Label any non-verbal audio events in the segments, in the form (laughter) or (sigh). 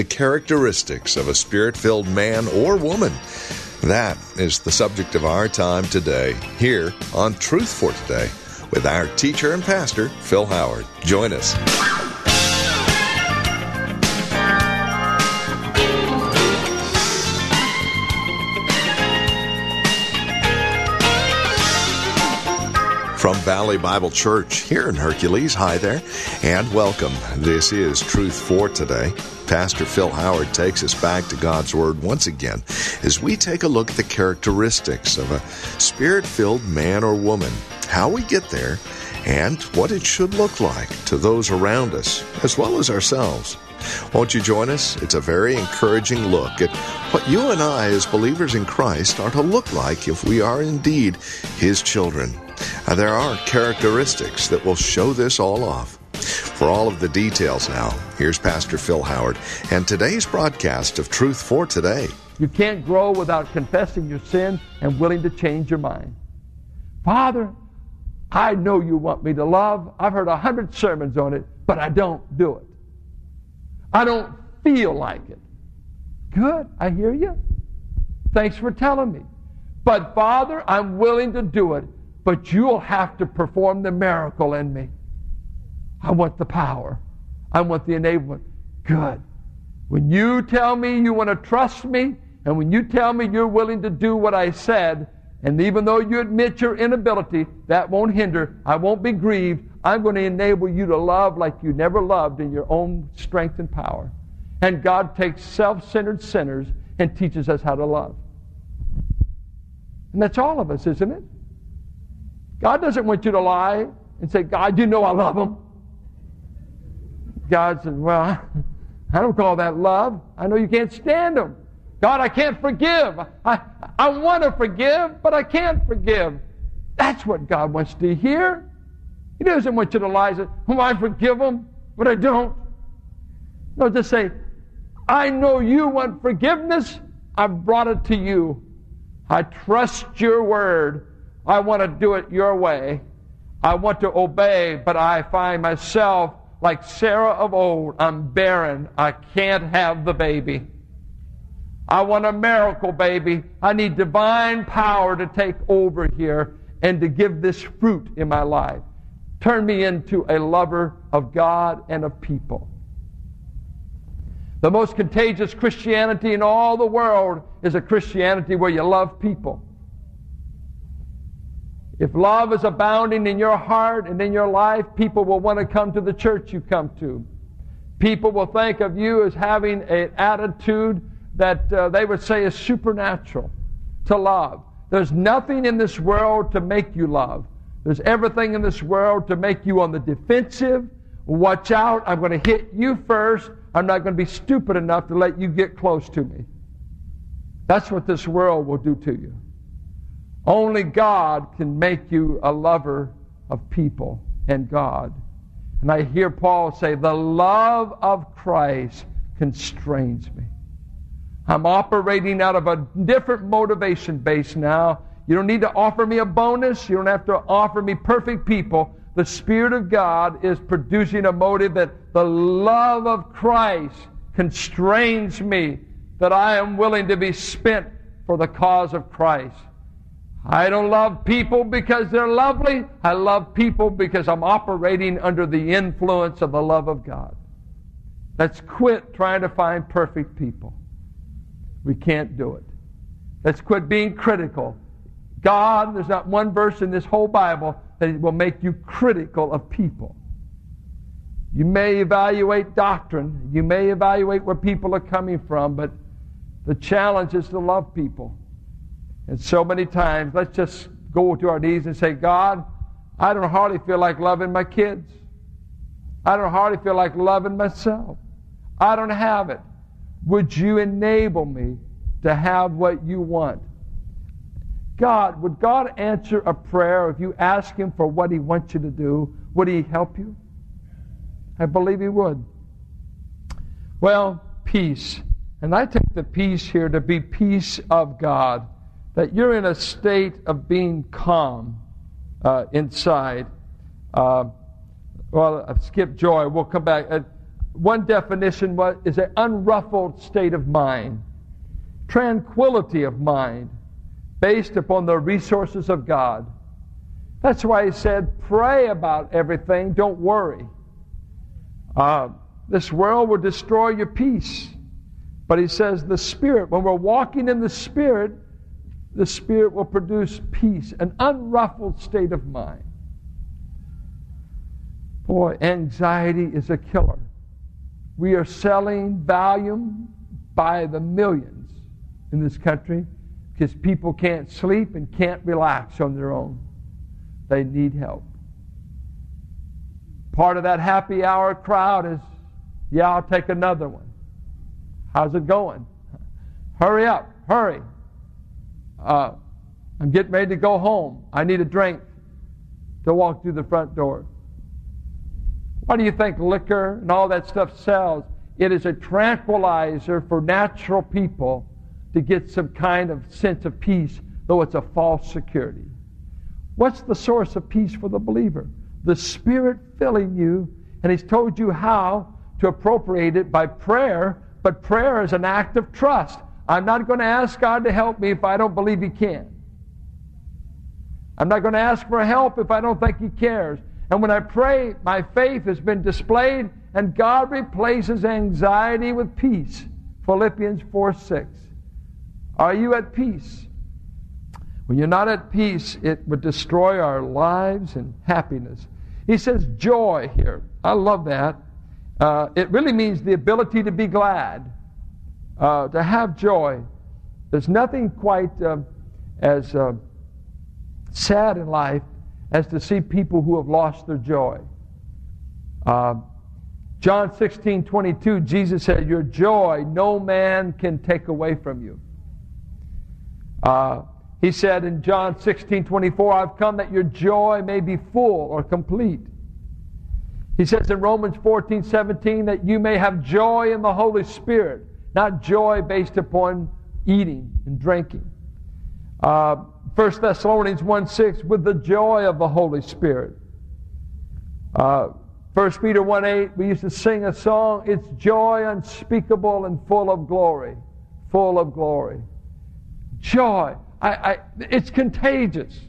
The characteristics of a spirit filled man or woman. That is the subject of our time today, here on Truth for Today, with our teacher and pastor, Phil Howard. Join us. From Valley Bible Church here in Hercules. Hi there, and welcome. This is Truth for Today. Pastor Phil Howard takes us back to God's Word once again as we take a look at the characteristics of a spirit filled man or woman, how we get there, and what it should look like to those around us as well as ourselves. Won't you join us? It's a very encouraging look at what you and I, as believers in Christ, are to look like if we are indeed His children. Now, there are characteristics that will show this all off. For all of the details now, here's Pastor Phil Howard and today's broadcast of Truth for Today. You can't grow without confessing your sin and willing to change your mind. Father, I know you want me to love. I've heard a hundred sermons on it, but I don't do it. I don't feel like it. Good, I hear you. Thanks for telling me. But Father, I'm willing to do it, but you'll have to perform the miracle in me. I want the power. I want the enablement. Good. When you tell me you want to trust me, and when you tell me you're willing to do what I said, and even though you admit your inability, that won't hinder. I won't be grieved. I'm going to enable you to love like you never loved in your own strength and power. And God takes self centered sinners and teaches us how to love. And that's all of us, isn't it? God doesn't want you to lie and say, God, you know I love him. God says, Well, (laughs) I don't call that love. I know you can't stand him. God, I can't forgive. I, I want to forgive, but I can't forgive. That's what God wants to hear. He doesn't want you to lie and say, Oh, I forgive him, but I don't. No, just say, I know you want forgiveness. I've brought it to you. I trust your word. I want to do it your way. I want to obey, but I find myself like Sarah of old. I'm barren. I can't have the baby. I want a miracle baby. I need divine power to take over here and to give this fruit in my life. Turn me into a lover of God and of people. The most contagious Christianity in all the world is a Christianity where you love people. If love is abounding in your heart and in your life, people will want to come to the church you come to. People will think of you as having an attitude that uh, they would say is supernatural to love. There's nothing in this world to make you love. There's everything in this world to make you on the defensive. Watch out, I'm going to hit you first. I'm not going to be stupid enough to let you get close to me. That's what this world will do to you. Only God can make you a lover of people and God. And I hear Paul say, the love of Christ constrains me. I'm operating out of a different motivation base now. You don't need to offer me a bonus. You don't have to offer me perfect people. The Spirit of God is producing a motive that the love of Christ constrains me, that I am willing to be spent for the cause of Christ. I don't love people because they're lovely. I love people because I'm operating under the influence of the love of God. Let's quit trying to find perfect people. We can't do it. Let's quit being critical. God, there's not one verse in this whole Bible that will make you critical of people. You may evaluate doctrine, you may evaluate where people are coming from, but the challenge is to love people. And so many times, let's just go to our knees and say, God, I don't hardly feel like loving my kids. I don't hardly feel like loving myself. I don't have it. Would you enable me to have what you want? God, would God answer a prayer if you ask Him for what He wants you to do? Would He help you? I believe He would. Well, peace. And I take the peace here to be peace of God, that you're in a state of being calm uh, inside. Uh, well, I've skipped joy. We'll come back. Uh, one definition was, is an unruffled state of mind, tranquility of mind, based upon the resources of God. That's why he said, pray about everything, don't worry. Uh, this world will destroy your peace. But he says the Spirit, when we're walking in the Spirit, the Spirit will produce peace, an unruffled state of mind. Boy, anxiety is a killer. We are selling Valium by the millions in this country because people can't sleep and can't relax on their own. They need help. Part of that happy hour crowd is, yeah, I'll take another one. How's it going? Hurry up, hurry. Uh, I'm getting ready to go home. I need a drink to walk through the front door. Why do you think liquor and all that stuff sells? It is a tranquilizer for natural people to get some kind of sense of peace, though it's a false security. What's the source of peace for the believer? The Spirit filling you, and He's told you how to appropriate it by prayer, but prayer is an act of trust. I'm not going to ask God to help me if I don't believe He can. I'm not going to ask for help if I don't think He cares. And when I pray, my faith has been displayed, and God replaces anxiety with peace. Philippians 4 6. Are you at peace? When you're not at peace, it would destroy our lives and happiness. He says joy here. I love that. Uh, it really means the ability to be glad, uh, to have joy. There's nothing quite uh, as uh, sad in life as to see people who have lost their joy. Uh, John 16, 22, Jesus said, Your joy no man can take away from you. Uh, he said in John 16, 24, I've come that your joy may be full or complete. He says in Romans 14, 17, that you may have joy in the Holy Spirit, not joy based upon eating and drinking. Uh, 1 Thessalonians 1 6, with the joy of the Holy Spirit. Uh, 1 Peter 1 8, we used to sing a song, it's joy unspeakable and full of glory. Full of glory. Joy. I, I, it's contagious.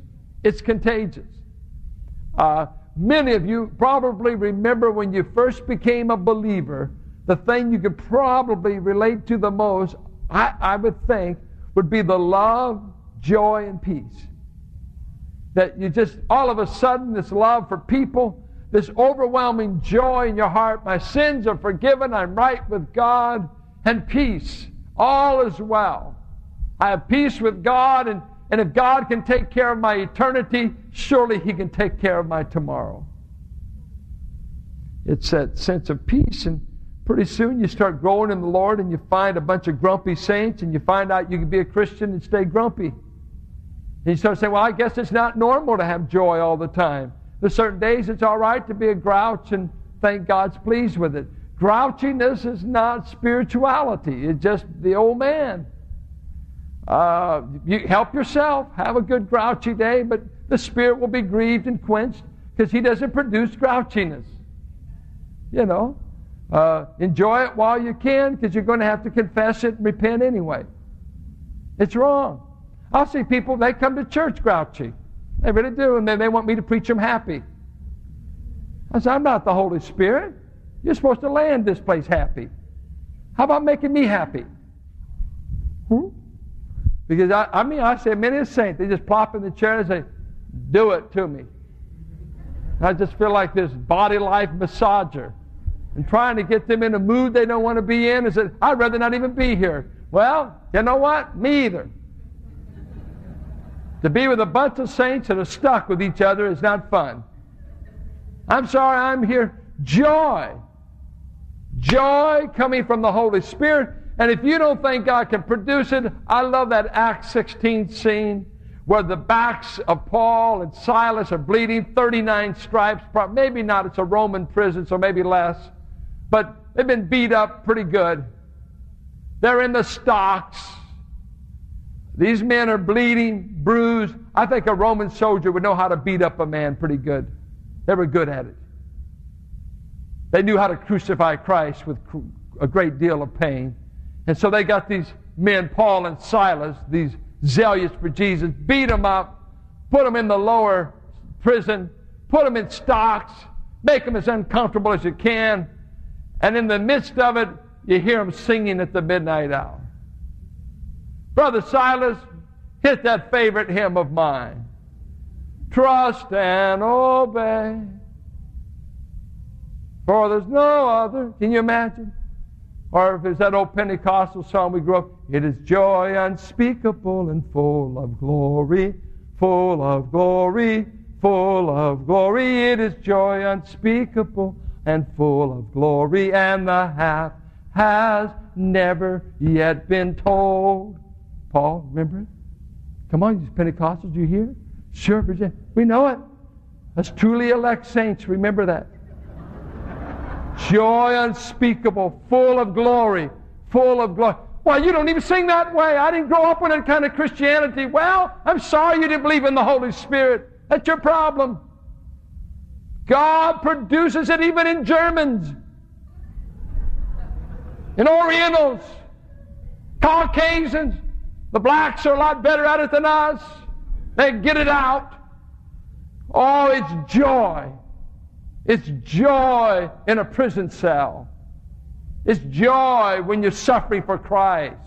It's contagious. Uh, many of you probably remember when you first became a believer, the thing you could probably relate to the most, I, I would think, would be the love joy, and peace. That you just, all of a sudden, this love for people, this overwhelming joy in your heart, my sins are forgiven, I'm right with God, and peace. All is well. I have peace with God, and, and if God can take care of my eternity, surely He can take care of my tomorrow. It's that sense of peace and Pretty soon you start growing in the Lord and you find a bunch of grumpy saints and you find out you can be a Christian and stay grumpy. And you start saying, well, I guess it's not normal to have joy all the time. There's certain days it's all right to be a grouch and think God's pleased with it. Grouchiness is not spirituality. It's just the old man. Uh, you help yourself. Have a good grouchy day, but the spirit will be grieved and quenched because he doesn't produce grouchiness. You know, uh, enjoy it while you can because you're going to have to confess it and repent anyway. It's wrong. I'll see people, they come to church grouchy. They really do, and then they want me to preach them happy. I said, I'm not the Holy Spirit. You're supposed to land this place happy. How about making me happy? Hmm? Because I, I mean, I say many a saint, they just plop in the chair and say, Do it to me. I just feel like this body life massager and trying to get them in a mood they don't want to be in and said, I'd rather not even be here. Well, you know what? Me either. To be with a bunch of saints that are stuck with each other is not fun. I'm sorry, I'm here. Joy. Joy coming from the Holy Spirit. And if you don't think God can produce it, I love that Acts 16 scene where the backs of Paul and Silas are bleeding, 39 stripes, maybe not, it's a Roman prison, so maybe less, but they've been beat up pretty good. They're in the stocks. These men are bleeding, bruised. I think a Roman soldier would know how to beat up a man pretty good. They were good at it. They knew how to crucify Christ with a great deal of pain. And so they got these men, Paul and Silas, these zealous for Jesus, beat them up, put them in the lower prison, put them in stocks, make them as uncomfortable as you can. And in the midst of it, you hear them singing at the midnight hour. Brother Silas, hit that favorite hymn of mine. Trust and obey. For there's no other. Can you imagine? Or if it's that old Pentecostal song we grew up, it is joy unspeakable and full of glory, full of glory, full of glory. It is joy unspeakable and full of glory, and the half has never yet been told. Paul, remember it? Come on, you Pentecostals, you hear? Sure, Virginia. We know it. That's truly elect saints. Remember that joy unspeakable, full of glory, full of glory. Why, you don't even sing that way. I didn't grow up with that kind of Christianity. Well, I'm sorry you didn't believe in the Holy Spirit. That's your problem. God produces it even in Germans, in Orientals, Caucasians. The blacks are a lot better at it than us. They get it out. Oh, it's joy. It's joy in a prison cell. It's joy when you're suffering for Christ.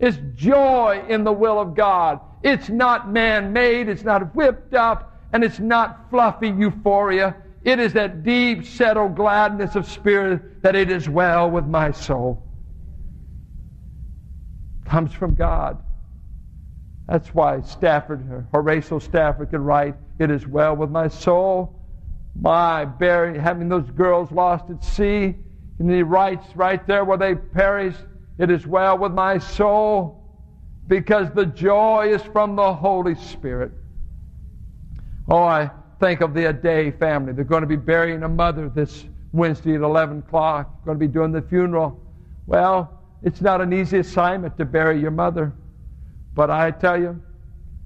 It's joy in the will of God. It's not man made, it's not whipped up, and it's not fluffy euphoria. It is that deep, settled gladness of spirit that it is well with my soul. Comes from God. That's why Spafford, Horatio Spafford could write, It is well with my soul my, bury, having those girls lost at sea. And he writes right there where they perished, It is well with my soul, because the joy is from the Holy Spirit. Oh, I think of the Aday family. They're going to be burying a mother this Wednesday at 11 o'clock, going to be doing the funeral. Well, it's not an easy assignment to bury your mother. But I tell you,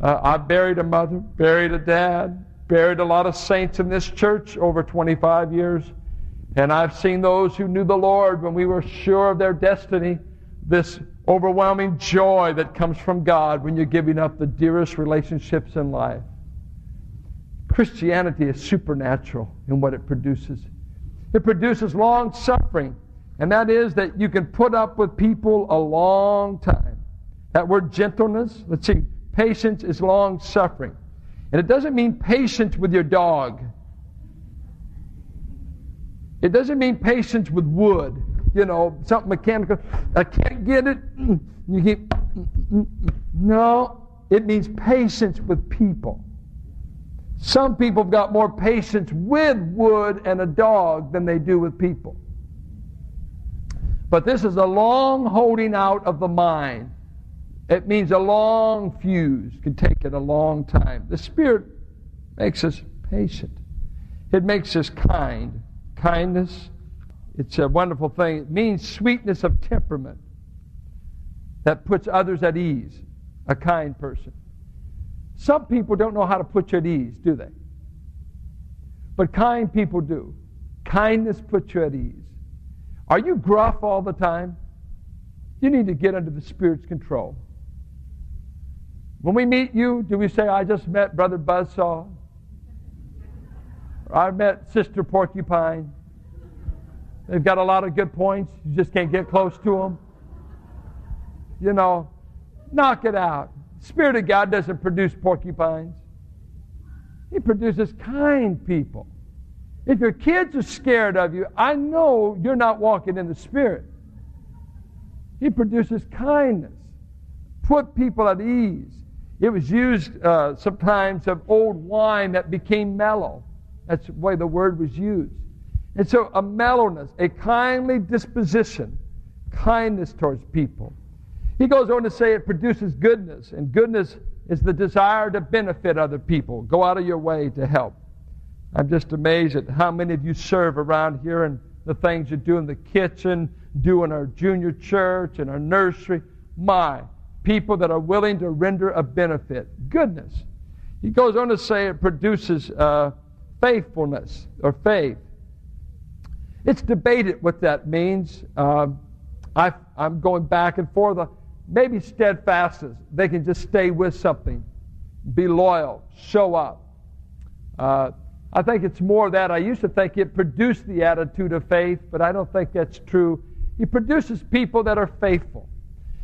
uh, I buried a mother, buried a dad, buried a lot of saints in this church over 25 years. And I've seen those who knew the Lord when we were sure of their destiny, this overwhelming joy that comes from God when you're giving up the dearest relationships in life. Christianity is supernatural in what it produces. It produces long suffering, and that is that you can put up with people a long time. That word gentleness, let's see, patience is long suffering. And it doesn't mean patience with your dog. It doesn't mean patience with wood, you know, something mechanical. I can't get it. You keep. No, it means patience with people. Some people have got more patience with wood and a dog than they do with people. But this is a long holding out of the mind. It means a long fuse can take it a long time. The Spirit makes us patient. It makes us kind. Kindness, it's a wonderful thing. It means sweetness of temperament that puts others at ease. A kind person. Some people don't know how to put you at ease, do they? But kind people do. Kindness puts you at ease. Are you gruff all the time? You need to get under the Spirit's control. When we meet you, do we say, I just met Brother Buzzsaw? I met Sister Porcupine. They've got a lot of good points. You just can't get close to them. You know, knock it out. Spirit of God doesn't produce porcupines. He produces kind people. If your kids are scared of you, I know you're not walking in the Spirit. He produces kindness. Put people at ease. It was used uh, sometimes of old wine that became mellow. That's the way the word was used. And so a mellowness, a kindly disposition, kindness towards people. He goes on to say it produces goodness, and goodness is the desire to benefit other people. Go out of your way to help. I'm just amazed at how many of you serve around here and the things you do in the kitchen, do in our junior church and our nursery. My, people that are willing to render a benefit. Goodness. He goes on to say it produces uh, faithfulness or faith. It's debated what that means. Um, I, am going back and forth. Maybe steadfastness. They can just stay with something, be loyal, show up. Uh, I think it's more that. I used to think it produced the attitude of faith, but I don't think that's true. He produces people that are faithful.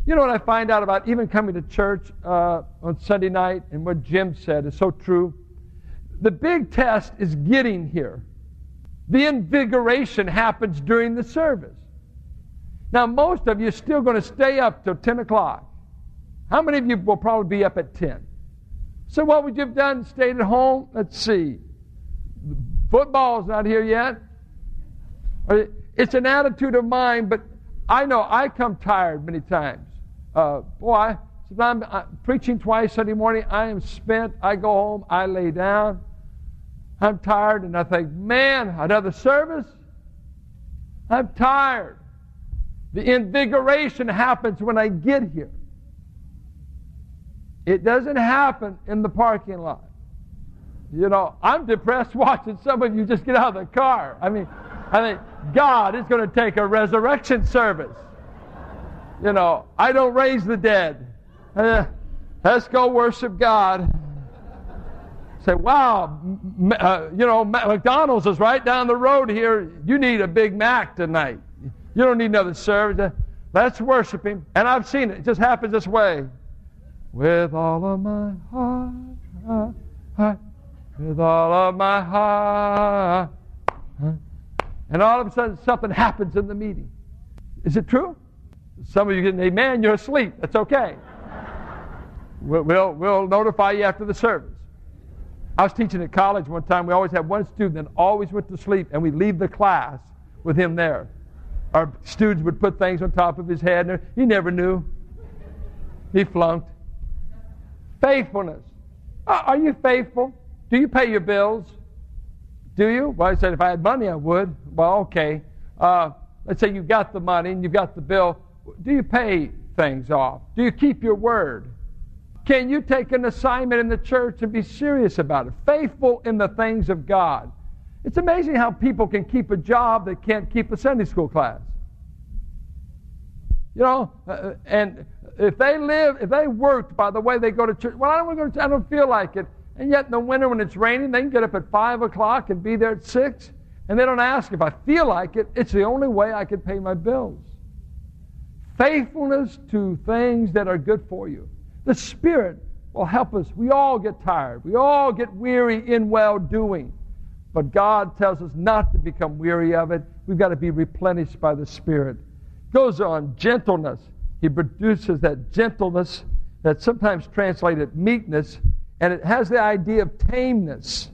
You know what I find out about even coming to church uh, on Sunday night and what Jim said is so true? The big test is getting here. The invigoration happens during the service. Now, most of you are still going to stay up till 10 o'clock. How many of you will probably be up at 10? So, what would you have done? Stayed at home? Let's see. Football's not here yet. It's an attitude of mine, but I know I come tired many times. Uh, boy, I'm, I'm preaching twice Sunday morning. I am spent. I go home. I lay down. I'm tired, and I think, man, another service? I'm tired. The invigoration happens when I get here. It doesn't happen in the parking lot. You know, I'm depressed (laughs) watching some of you just get out of the car. I mean, I think God is going to take a resurrection service. You know, I don't raise the dead. Uh, let's go worship God. Say, wow, uh, you know, McDonald's is right down the road here. You need a Big Mac tonight. You don't need another service. Let's worship Him. And I've seen it. It just happens this way. With all of my heart, heart, with all of my heart. And all of a sudden, something happens in the meeting. Is it true? Some of you get amen, you're asleep. That's okay. We'll, we'll, we'll notify you after the service. I was teaching at college one time. We always had one student that always went to sleep, and we'd leave the class with him there. Our students would put things on top of his head, and he never knew. He flunked. Faithfulness. Are you faithful? Do you pay your bills? Do you? Well, I said, if I had money, I would. Well, okay. Uh, let's say you've got the money and you've got the bill. Do you pay things off? Do you keep your word? Can you take an assignment in the church and be serious about it? Faithful in the things of God. It's amazing how people can keep a job that can't keep a Sunday school class. You know, uh, and if they live, if they worked by the way they go to church, well, I don't go to church, I don't feel like it. And yet, in the winter, when it's raining, they can get up at 5 o'clock and be there at 6. And they don't ask if I feel like it. It's the only way I can pay my bills. Faithfulness to things that are good for you. The Spirit will help us. We all get tired, we all get weary in well doing. But God tells us not to become weary of it. We've got to be replenished by the Spirit. Goes on, gentleness. He produces that gentleness that's sometimes translated meekness and it has the idea of tameness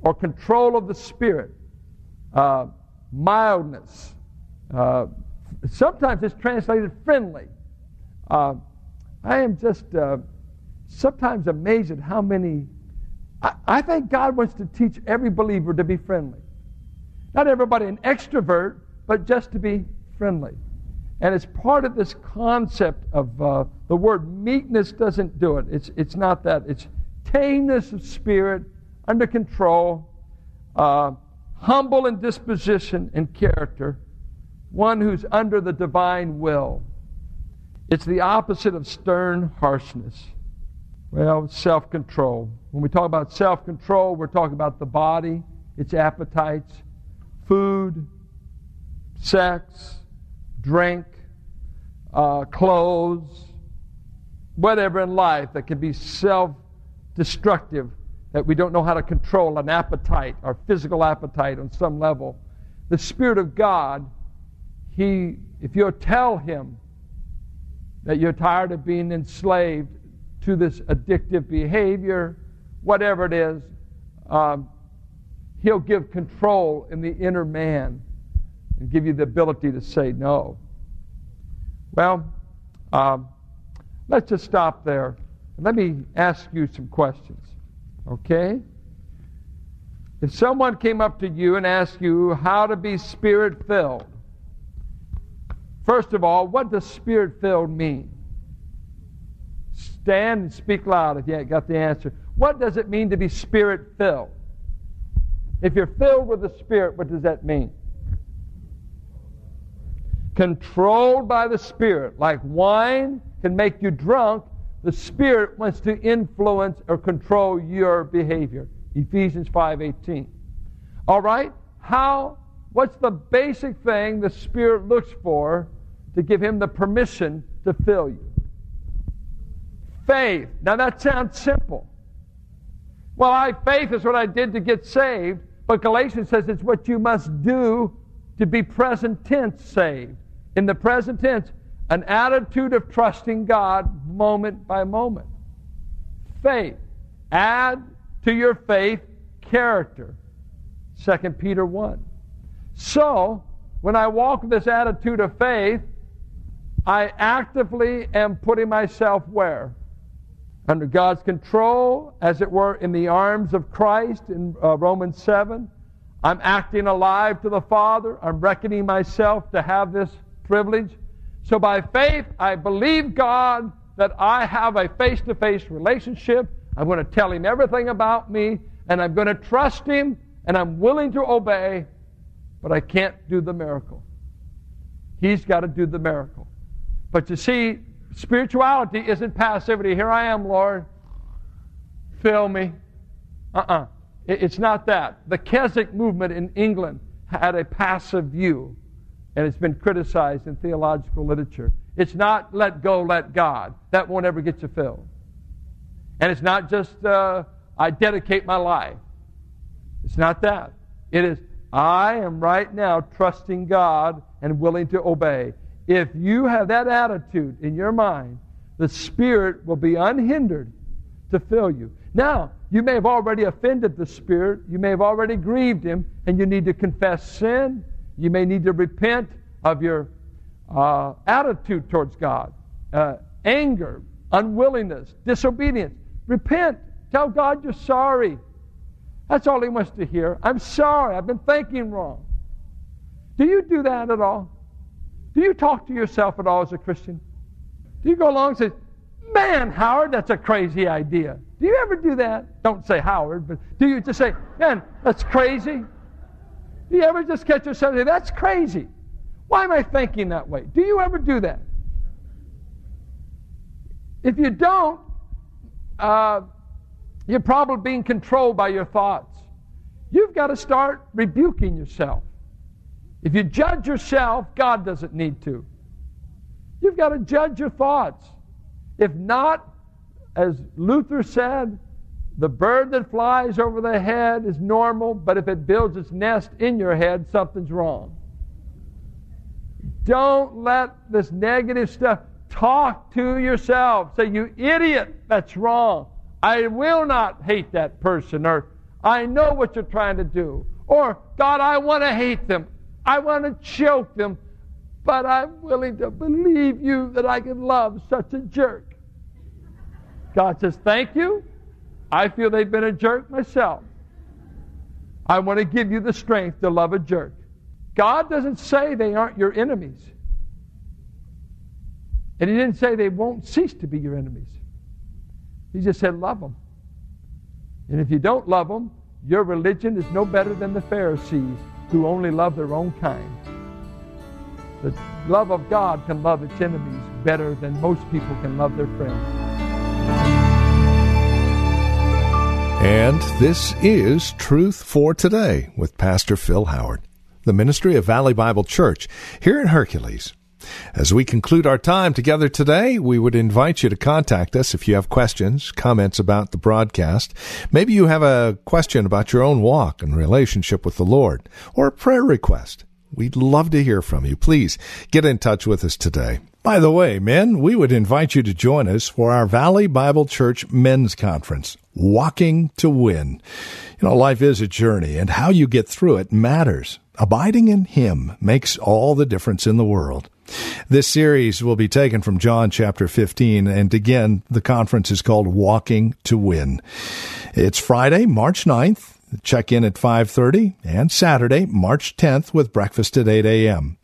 or control of the spirit, uh, mildness. Uh, sometimes it's translated friendly. Uh, I am just uh, sometimes amazed at how many. I, I think God wants to teach every believer to be friendly. Not everybody an extrovert, but just to be friendly. And it's part of this concept of uh, the word meekness doesn't do it. It's, it's not that. It's tameness of spirit, under control, uh, humble in disposition and character, one who's under the divine will. It's the opposite of stern harshness. Well, self control. When we talk about self control, we're talking about the body, its appetites, food, sex, drink, uh, clothes, whatever in life that can be self destructive that we don't know how to control an appetite, our physical appetite on some level. The Spirit of God, He, if you tell Him that you're tired of being enslaved to this addictive behavior, whatever it is, um, He'll give control in the inner man and give you the ability to say no. Well, um, let's just stop there. Let me ask you some questions. Okay? If someone came up to you and asked you how to be spirit filled, first of all, what does spirit filled mean? Stand and speak loud if you got the answer. What does it mean to be spirit filled? If you're filled with the Spirit, what does that mean? Controlled by the Spirit. Like wine can make you drunk, the Spirit wants to influence or control your behavior. Ephesians 5:18. All right? How what's the basic thing the Spirit looks for to give him the permission to fill you? Faith. Now that sounds simple. Well, I faith is what I did to get saved. But Galatians says it's what you must do to be present tense saved. In the present tense, an attitude of trusting God moment by moment. Faith. Add to your faith character. 2 Peter 1. So, when I walk this attitude of faith, I actively am putting myself where? Under God's control, as it were, in the arms of Christ in uh, Romans 7. I'm acting alive to the Father. I'm reckoning myself to have this privilege. So by faith, I believe God that I have a face to face relationship. I'm going to tell Him everything about me, and I'm going to trust Him, and I'm willing to obey, but I can't do the miracle. He's got to do the miracle. But you see, Spirituality isn't passivity. Here I am, Lord. Fill me. Uh uh-uh. uh It's not that. The Keswick movement in England had a passive view, and it's been criticized in theological literature. It's not let go, let God. That won't ever get you filled. And it's not just uh, I dedicate my life. It's not that. It is I am right now trusting God and willing to obey. If you have that attitude in your mind, the Spirit will be unhindered to fill you. Now, you may have already offended the Spirit, you may have already grieved Him, and you need to confess sin. You may need to repent of your uh, attitude towards God, uh, anger, unwillingness, disobedience. Repent. Tell God you're sorry. That's all He wants to hear. I'm sorry. I've been thinking wrong. Do you do that at all? Do you talk to yourself at all as a Christian? Do you go along and say, Man, Howard, that's a crazy idea? Do you ever do that? Don't say Howard, but do you just say, Man, that's crazy? Do you ever just catch yourself and say, That's crazy? Why am I thinking that way? Do you ever do that? If you don't, uh, you're probably being controlled by your thoughts. You've got to start rebuking yourself. If you judge yourself, God doesn't need to. You've got to judge your thoughts. If not, as Luther said, the bird that flies over the head is normal, but if it builds its nest in your head, something's wrong. Don't let this negative stuff talk to yourself. Say, you idiot, that's wrong. I will not hate that person, or I know what you're trying to do. Or, God, I want to hate them. I want to choke them, but I'm willing to believe you that I can love such a jerk. God says, Thank you. I feel they've been a jerk myself. I want to give you the strength to love a jerk. God doesn't say they aren't your enemies. And He didn't say they won't cease to be your enemies. He just said, love them. And if you don't love them, your religion is no better than the Pharisees who only love their own kind. The love of God can love its enemies better than most people can love their friends. And this is Truth for Today with Pastor Phil Howard, the ministry of Valley Bible Church here in Hercules. As we conclude our time together today, we would invite you to contact us if you have questions, comments about the broadcast. Maybe you have a question about your own walk and relationship with the Lord, or a prayer request. We'd love to hear from you. Please get in touch with us today. By the way, men, we would invite you to join us for our Valley Bible Church Men's Conference, Walking to Win. You know, life is a journey, and how you get through it matters. Abiding in Him makes all the difference in the world. This series will be taken from John chapter 15, and again, the conference is called Walking to Win. It's Friday, March 9th. Check in at 5:30 and Saturday, March 10th with breakfast at 8 a.m.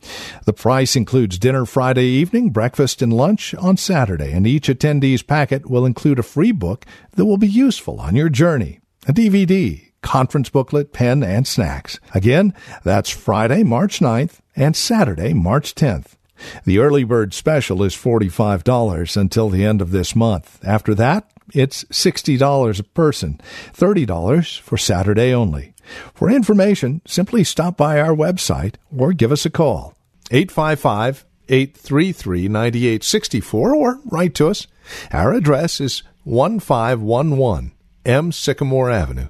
The price includes dinner Friday evening, breakfast and lunch on Saturday, and each attendee's packet will include a free book that will be useful on your journey. A DVD, conference booklet, pen, and snacks. Again, that's Friday, March 9th and Saturday, March 10th. The early bird special is $45 until the end of this month. After that, it's $60 a person, $30 for Saturday only. For information, simply stop by our website or give us a call. 855 833 9864 or write to us. Our address is 1511 M. Sycamore Avenue,